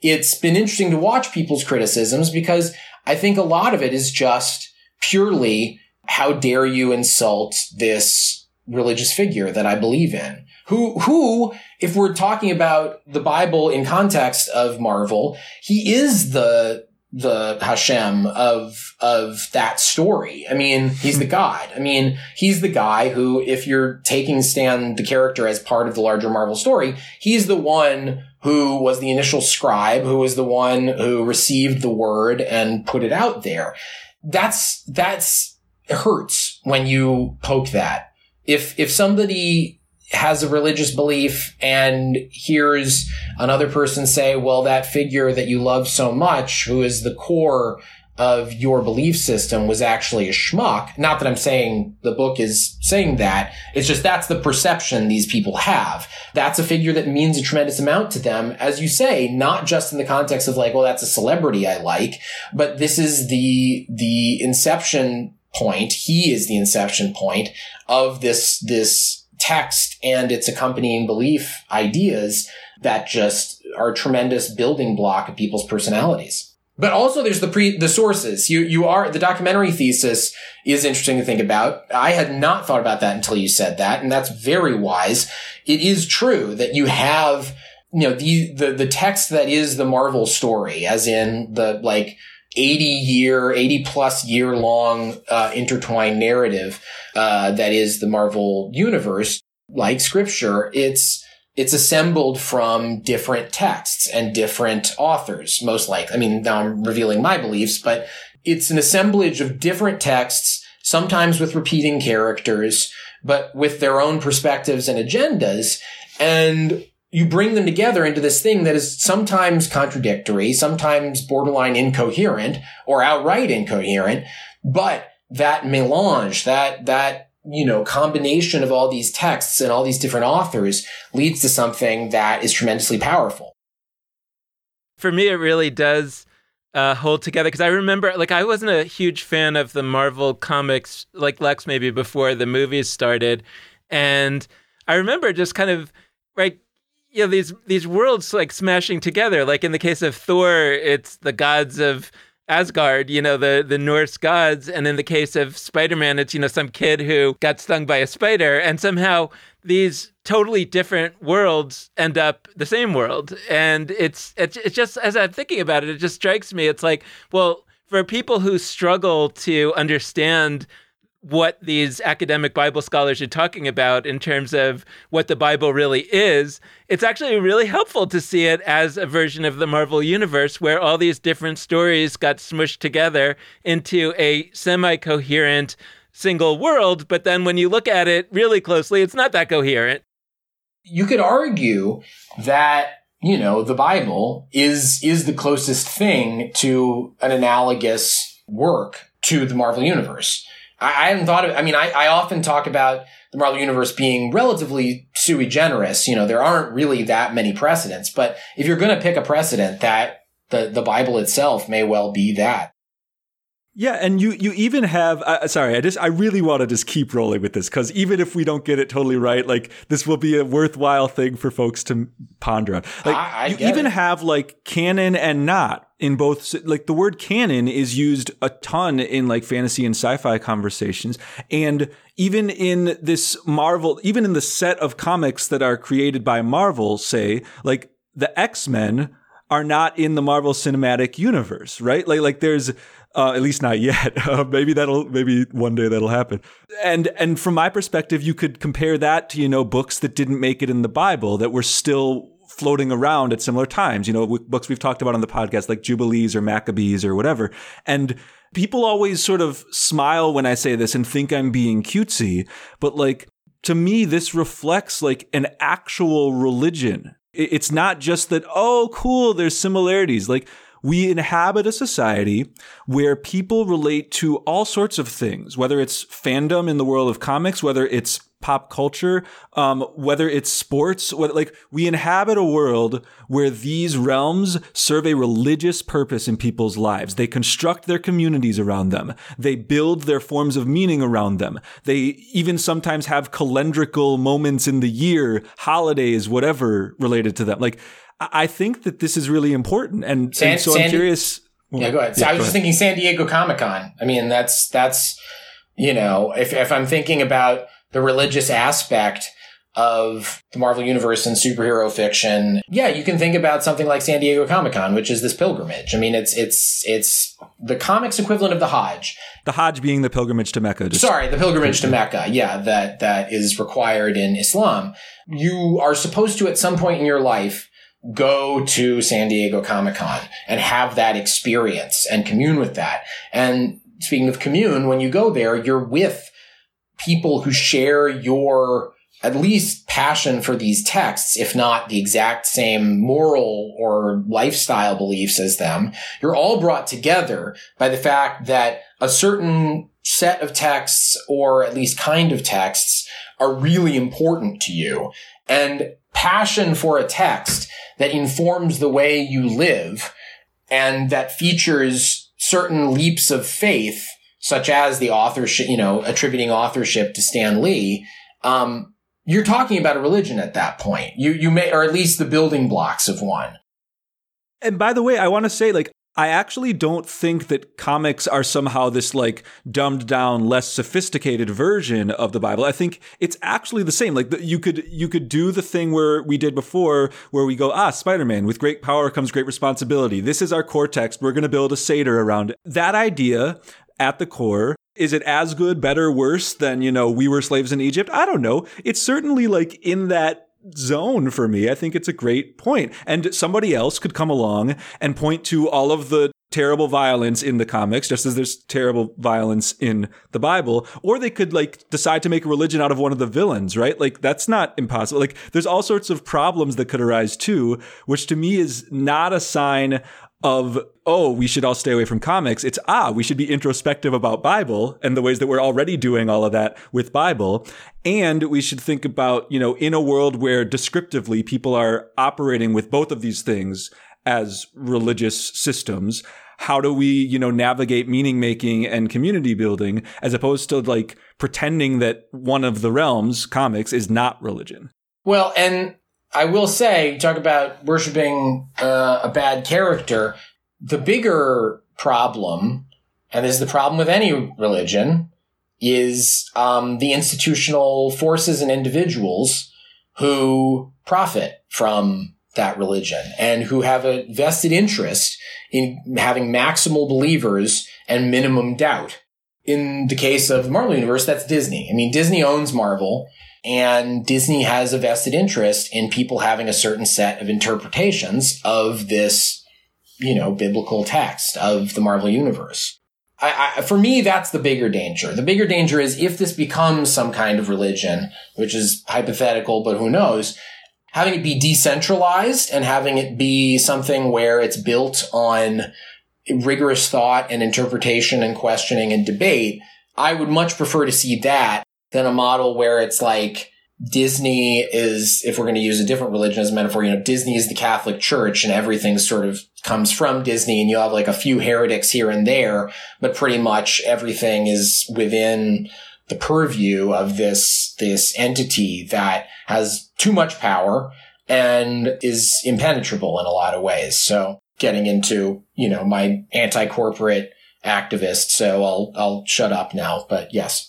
Speaker 3: It's been interesting to watch people's criticisms because I think a lot of it is just purely how dare you insult this religious figure that I believe in? Who, who, if we're talking about the Bible in context of Marvel, he is the the Hashem of of that story. I mean, he's the hmm. God. I mean, he's the guy who, if you're taking Stan the character as part of the larger Marvel story, he's the one who was the initial scribe, who was the one who received the word and put it out there. That's that's it hurts when you poke that. If if somebody has a religious belief and hears another person say, well, that figure that you love so much, who is the core of your belief system was actually a schmuck. Not that I'm saying the book is saying that. It's just that's the perception these people have. That's a figure that means a tremendous amount to them. As you say, not just in the context of like, well, that's a celebrity I like, but this is the, the inception point. He is the inception point of this, this text and its accompanying belief ideas that just are a tremendous building block of people's personalities. But also there's the pre, the sources. You, you are, the documentary thesis is interesting to think about. I had not thought about that until you said that, and that's very wise. It is true that you have, you know, the, the, the text that is the Marvel story, as in the, like, 80 year, 80 plus year long, uh, intertwined narrative, uh, that is the Marvel universe, like scripture. It's, it's assembled from different texts and different authors, most likely. I mean, now I'm revealing my beliefs, but it's an assemblage of different texts, sometimes with repeating characters, but with their own perspectives and agendas. And you bring them together into this thing that is sometimes contradictory, sometimes borderline incoherent or outright incoherent, but that melange, that, that, you know, combination of all these texts and all these different authors leads to something that is tremendously powerful.
Speaker 1: For me, it really does uh, hold together because I remember, like, I wasn't a huge fan of the Marvel comics, like Lex, maybe before the movies started. And I remember just kind of, right, you know, these these worlds like smashing together. Like in the case of Thor, it's the gods of Asgard, you know, the, the Norse gods. And in the case of Spider Man, it's, you know, some kid who got stung by a spider. And somehow these totally different worlds end up the same world. And it's, it's, it's just, as I'm thinking about it, it just strikes me. It's like, well, for people who struggle to understand what these academic Bible scholars are talking about in terms of what the Bible really is, it's actually really helpful to see it as a version of the Marvel Universe where all these different stories got smushed together into a semi coherent single world. But then when you look at it really closely, it's not that coherent.
Speaker 3: You could argue that you know the bible is is the closest thing to an analogous work to the marvel universe I, I hadn't thought of. I mean, I, I often talk about the Marvel Universe being relatively sui generis. You know, there aren't really that many precedents. But if you're going to pick a precedent, that the the Bible itself may well be that.
Speaker 2: Yeah, and you you even have uh, sorry, I just I really want to just keep rolling with this because even if we don't get it totally right, like this will be a worthwhile thing for folks to ponder on. Like
Speaker 3: I, I
Speaker 2: you even
Speaker 3: it.
Speaker 2: have like canon and not in both. Like the word canon is used a ton in like fantasy and sci-fi conversations, and even in this Marvel, even in the set of comics that are created by Marvel, say like the X Men are not in the Marvel Cinematic Universe, right? Like like there's uh, at least not yet. Uh, maybe that'll maybe one day that'll happen. And and from my perspective, you could compare that to you know books that didn't make it in the Bible that were still floating around at similar times. You know, books we've talked about on the podcast like Jubilees or Maccabees or whatever. And people always sort of smile when I say this and think I'm being cutesy, but like to me, this reflects like an actual religion. It's not just that, oh, cool, there's similarities. Like, we inhabit a society where people relate to all sorts of things, whether it's fandom in the world of comics, whether it's pop culture, um, whether it's sports, like we inhabit a world where these realms serve a religious purpose in people's lives. They construct their communities around them. They build their forms of meaning around them. They even sometimes have calendrical moments in the year, holidays, whatever related to them. Like, I think that this is really important, and,
Speaker 3: San,
Speaker 2: and so
Speaker 3: San,
Speaker 2: I'm curious.
Speaker 3: Well, yeah, go ahead. So yeah, I was just ahead. thinking San Diego Comic Con. I mean, that's that's you know, if if I'm thinking about the religious aspect of the Marvel Universe and superhero fiction, yeah, you can think about something like San Diego Comic Con, which is this pilgrimage. I mean, it's it's it's the comics equivalent of the Hajj.
Speaker 2: The Hajj being the pilgrimage to Mecca.
Speaker 3: Sorry, the pilgrimage to Mecca. Yeah, that that is required in Islam. You are supposed to, at some point in your life, go to San Diego Comic Con and have that experience and commune with that. And speaking of commune, when you go there, you're with people who share your at least passion for these texts, if not the exact same moral or lifestyle beliefs as them. You're all brought together by the fact that a certain set of texts or at least kind of texts are really important to you. And passion for a text that informs the way you live and that features certain leaps of faith, such as the authorship, you know, attributing authorship to Stan Lee, um, you're talking about a religion at that point. You, you may, or at least the building blocks of one.
Speaker 2: And by the way, I want to say, like, I actually don't think that comics are somehow this like dumbed down, less sophisticated version of the Bible. I think it's actually the same. Like you could you could do the thing where we did before, where we go, ah, Spider-Man, with great power comes great responsibility. This is our core text. We're going to build a seder around it. That idea at the core is it as good, better, worse than, you know, we were slaves in Egypt? I don't know. It's certainly like in that zone for me. I think it's a great point. And somebody else could come along and point to all of the terrible violence in the comics, just as there's terrible violence in the Bible, or they could like decide to make a religion out of one of the villains, right? Like that's not impossible. Like there's all sorts of problems that could arise too, which to me is not a sign of oh we should all stay away from comics. It's ah we should be introspective about bible and the ways that we're already doing all of that with bible. And we should think about you know in a world where descriptively people are operating with both of these things as religious systems how do we you know navigate meaning making and community building as opposed to like pretending that one of the realms comics is not religion?
Speaker 3: Well and i will say talk about worshiping uh, a bad character the bigger problem and this is the problem with any religion is um, the institutional forces and individuals who profit from that religion and who have a vested interest in having maximal believers and minimum doubt. In the case of the Marvel Universe, that's Disney. I mean, Disney owns Marvel and Disney has a vested interest in people having a certain set of interpretations of this, you know, biblical text of the Marvel Universe. I, I, for me, that's the bigger danger. The bigger danger is if this becomes some kind of religion, which is hypothetical, but who knows, having it be decentralized and having it be something where it's built on rigorous thought and interpretation and questioning and debate, I would much prefer to see that than a model where it's like Disney is, if we're going to use a different religion as a metaphor, you know, Disney is the Catholic Church and everything sort of comes from Disney and you have like a few heretics here and there, but pretty much everything is within the purview of this, this entity that has too much power and is impenetrable in a lot of ways. So getting into, you know, my anti-corporate activist. So I'll, I'll shut up now, but yes.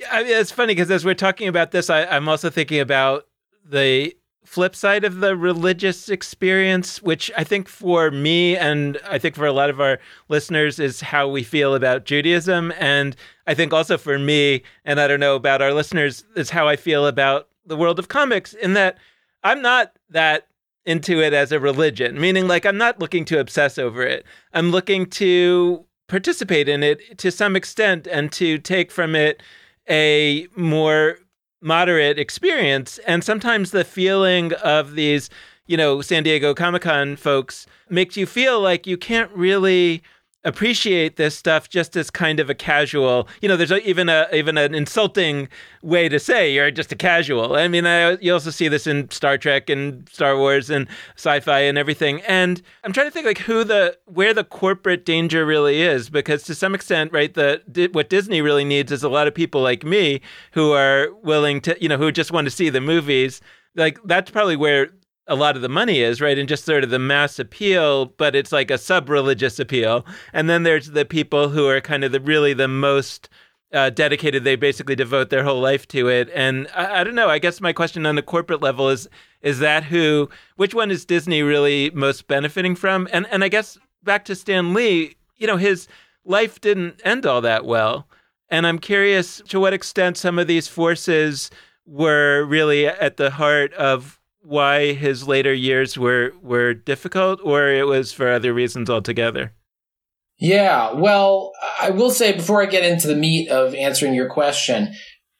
Speaker 1: Yeah, I mean, it's funny because as we're talking about this, I, I'm also thinking about the flip side of the religious experience, which I think for me and I think for a lot of our listeners is how we feel about Judaism. And I think also for me, and I don't know about our listeners, is how I feel about the world of comics, in that I'm not that into it as a religion, meaning like I'm not looking to obsess over it. I'm looking to participate in it to some extent and to take from it a more moderate experience. And sometimes the feeling of these, you know, San Diego Comic Con folks makes you feel like you can't really appreciate this stuff just as kind of a casual you know there's a, even a even an insulting way to say you're just a casual. I mean I, you also see this in star trek and star wars and sci-fi and everything. And i'm trying to think like who the where the corporate danger really is because to some extent right the what disney really needs is a lot of people like me who are willing to you know who just want to see the movies. Like that's probably where a lot of the money is, right? And just sort of the mass appeal, but it's like a sub religious appeal. And then there's the people who are kind of the really the most uh, dedicated. They basically devote their whole life to it. And I, I, don't know. I guess my question on the corporate level is is that who? Which one is Disney really most benefiting from? And and I guess back to Stan Lee. You know, his life didn't end all that well. And I'm curious to what extent some of these forces were really at the heart of why his later years were were difficult, or it was for other reasons altogether?
Speaker 3: Yeah, well, I will say before I get into the meat of answering your question,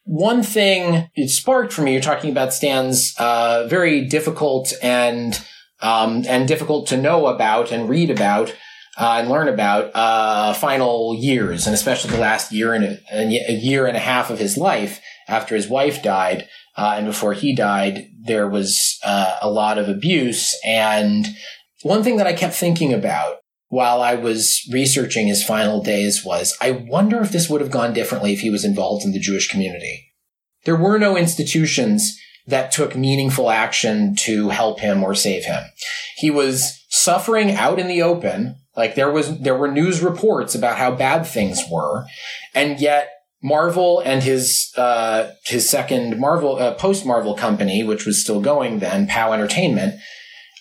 Speaker 3: one thing it sparked for me. You're talking about Stan's uh, very difficult and um, and difficult to know about and read about. Uh, and learn about uh, final years, and especially the last year and a, a, year and a half of his life after his wife died. Uh, and before he died, there was uh, a lot of abuse. And one thing that I kept thinking about while I was researching his final days was I wonder if this would have gone differently if he was involved in the Jewish community. There were no institutions that took meaningful action to help him or save him. He was suffering out in the open. Like there was, there were news reports about how bad things were. And yet Marvel and his uh, his second Marvel uh, post Marvel company, which was still going then, POW Entertainment.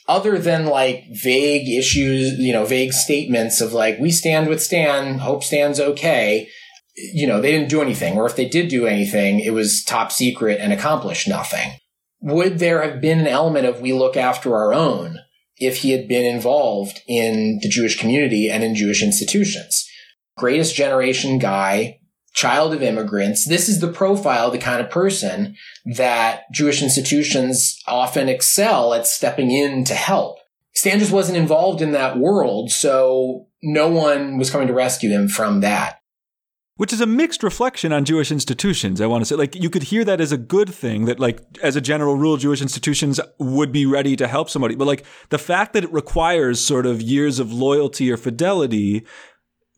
Speaker 3: Other than like vague issues, you know, vague statements of like we stand with Stan, hope Stan's okay. You know, they didn't do anything, or if they did do anything, it was top secret and accomplished nothing. would there have been an element of we look after our own if he had been involved in the Jewish community and in Jewish institutions? Greatest generation guy, child of immigrants. This is the profile, the kind of person that Jewish institutions often excel at stepping in to help. Stan just wasn't involved in that world, so no one was coming to rescue him from that
Speaker 2: which is a mixed reflection on Jewish institutions. I want to say, like, you could hear that as a good thing that, like, as a general rule, Jewish institutions would be ready to help somebody. But, like, the fact that it requires sort of years of loyalty or fidelity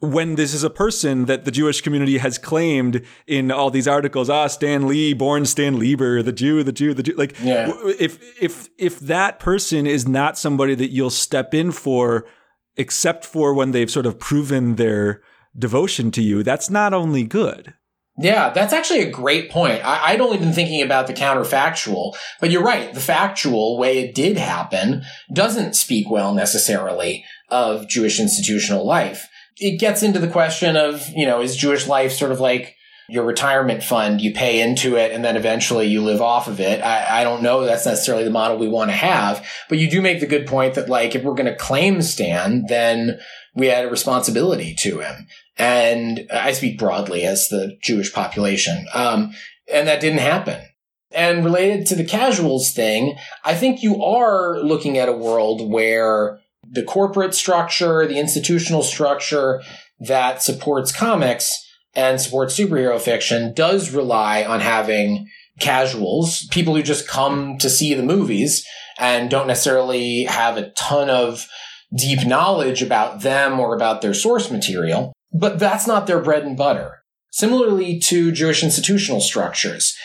Speaker 2: when this is a person that the Jewish community has claimed in all these articles, ah, Stan Lee, born Stan Lieber, the Jew, the Jew, the Jew. Like, yeah. if if if that person is not somebody that you'll step in for, except for when they've sort of proven their devotion to you, that's not only good.
Speaker 3: Yeah, that's actually a great point. I, would only been thinking about the counterfactual, but you're right. The factual way it did happen doesn't speak well necessarily of Jewish institutional life. It gets into the question of, you know, is Jewish life sort of like your retirement fund? You pay into it and then eventually you live off of it. I, I don't know that's necessarily the model we want to have, but you do make the good point that like if we're going to claim Stan, then we had a responsibility to him. And I speak broadly as the Jewish population. Um, and that didn't happen. And related to the casuals thing, I think you are looking at a world where the corporate structure, the institutional structure that supports comics and supports superhero fiction does rely on having casuals, people who just come to see the movies and don't necessarily have a ton of deep knowledge about them or about their source material, but that's not their bread and butter. Similarly to Jewish institutional structures,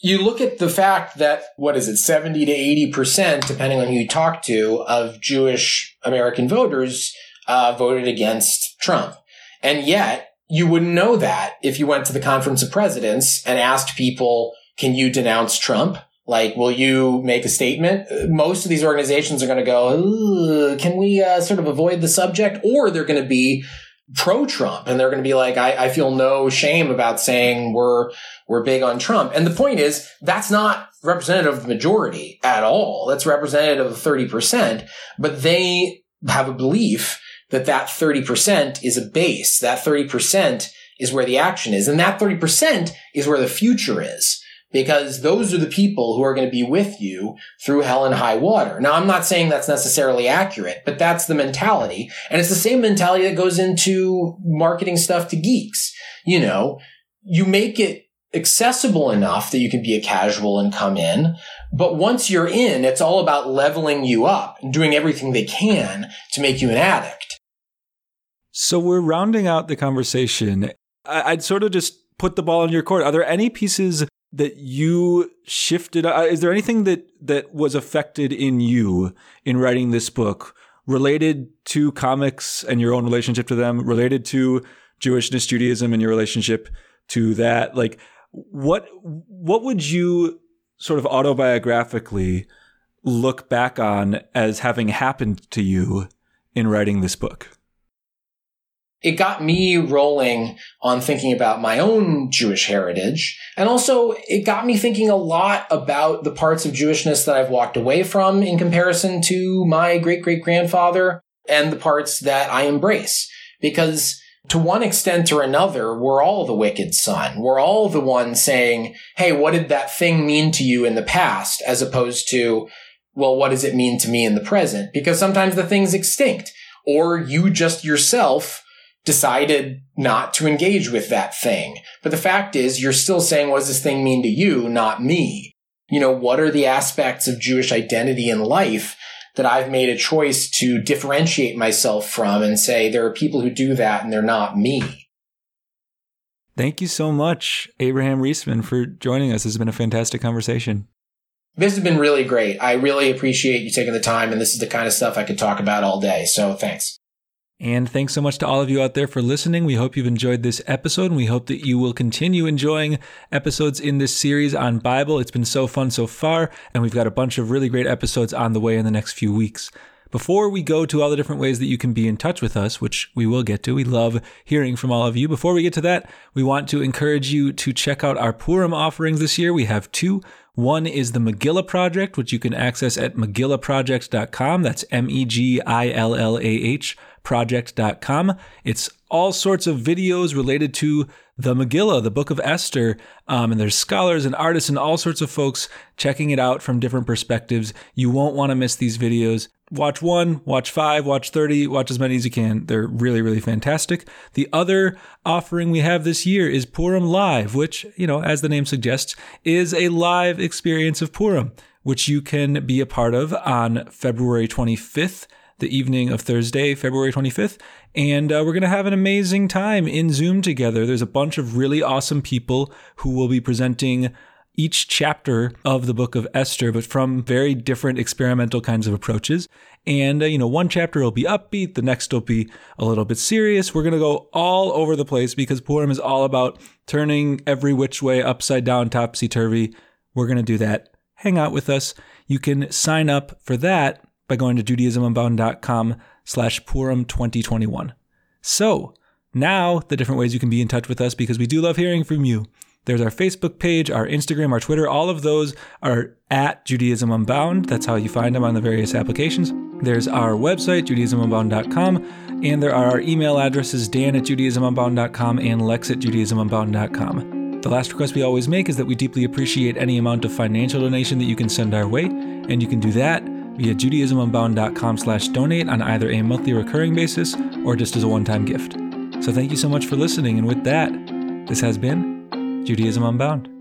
Speaker 3: you look at the fact that, what is it, 70 to 80%, depending on who you talk to, of Jewish American voters uh, voted against Trump. And yet, you wouldn't know that if you went to the Conference of Presidents and asked people, can you denounce Trump? Like, will you make a statement? Most of these organizations are going to go, can we uh, sort of avoid the subject? Or they're going to be pro Trump and they're going to be like, I, I feel no shame about saying we're, we're big on Trump. And the point is, that's not representative of the majority at all. That's representative of 30%, but they have a belief that that 30% is a base. That 30% is where the action is. And that 30% is where the future is because those are the people who are going to be with you through hell and high water. Now, I'm not saying that's necessarily accurate, but that's the mentality. And it's the same mentality that goes into marketing stuff to geeks. You know, you make it accessible enough that you can be a casual and come in. But once you're in, it's all about leveling you up and doing everything they can to make you an addict.
Speaker 2: So we're rounding out the conversation. I'd sort of just put the ball in your court. Are there any pieces that you shifted uh, is there anything that that was affected in you in writing this book related to comics and your own relationship to them related to jewishness judaism and your relationship to that? Like what what would you sort of autobiographically look back on as having happened to you in writing this book
Speaker 3: it got me rolling on thinking about my own Jewish heritage. And also it got me thinking a lot about the parts of Jewishness that I've walked away from in comparison to my great great grandfather and the parts that I embrace. Because to one extent or another, we're all the wicked son. We're all the one saying, Hey, what did that thing mean to you in the past? As opposed to, well, what does it mean to me in the present? Because sometimes the thing's extinct or you just yourself decided not to engage with that thing. But the fact is, you're still saying, what does this thing mean to you, not me? You know, what are the aspects of Jewish identity in life that I've made a choice to differentiate myself from and say, there are people who do that and they're not me?
Speaker 2: Thank you so much, Abraham Riesman, for joining us. This has been a fantastic conversation.
Speaker 3: This has been really great. I really appreciate you taking the time, and this is the kind of stuff I could talk about all day. So thanks.
Speaker 2: And thanks so much to all of you out there for listening. We hope you've enjoyed this episode and we hope that you will continue enjoying episodes in this series on Bible. It's been so fun so far, and we've got a bunch of really great episodes on the way in the next few weeks. Before we go to all the different ways that you can be in touch with us, which we will get to, we love hearing from all of you. Before we get to that, we want to encourage you to check out our Purim offerings this year. We have two. One is the Megillah Project, which you can access at megillahproject.com. That's M E G I L L A H project.com. It's all sorts of videos related to the Megillah, the Book of Esther. Um, and there's scholars and artists and all sorts of folks checking it out from different perspectives. You won't want to miss these videos. Watch one, watch five, watch 30, watch as many as you can. They're really, really fantastic. The other offering we have this year is Purim Live, which, you know, as the name suggests, is a live experience of Purim, which you can be a part of on February 25th the evening of Thursday, February 25th. And uh, we're going to have an amazing time in Zoom together. There's a bunch of really awesome people who will be presenting each chapter of the book of Esther, but from very different experimental kinds of approaches. And, uh, you know, one chapter will be upbeat, the next will be a little bit serious. We're going to go all over the place because Purim is all about turning every which way upside down, topsy turvy. We're going to do that. Hang out with us. You can sign up for that by going to judaismunbound.com slash Purim 2021. So now the different ways you can be in touch with us because we do love hearing from you. There's our Facebook page, our Instagram, our Twitter. All of those are at Judaism Unbound. That's how you find them on the various applications. There's our website, judaismunbound.com, and there are our email addresses, dan at judaismunbound.com and lex at judaismunbound.com. The last request we always make is that we deeply appreciate any amount of financial donation that you can send our way, and you can do that via judaismunbound.com slash donate on either a monthly recurring basis or just as a one-time gift. So thank you so much for listening, and with that, this has been Judaism Unbound.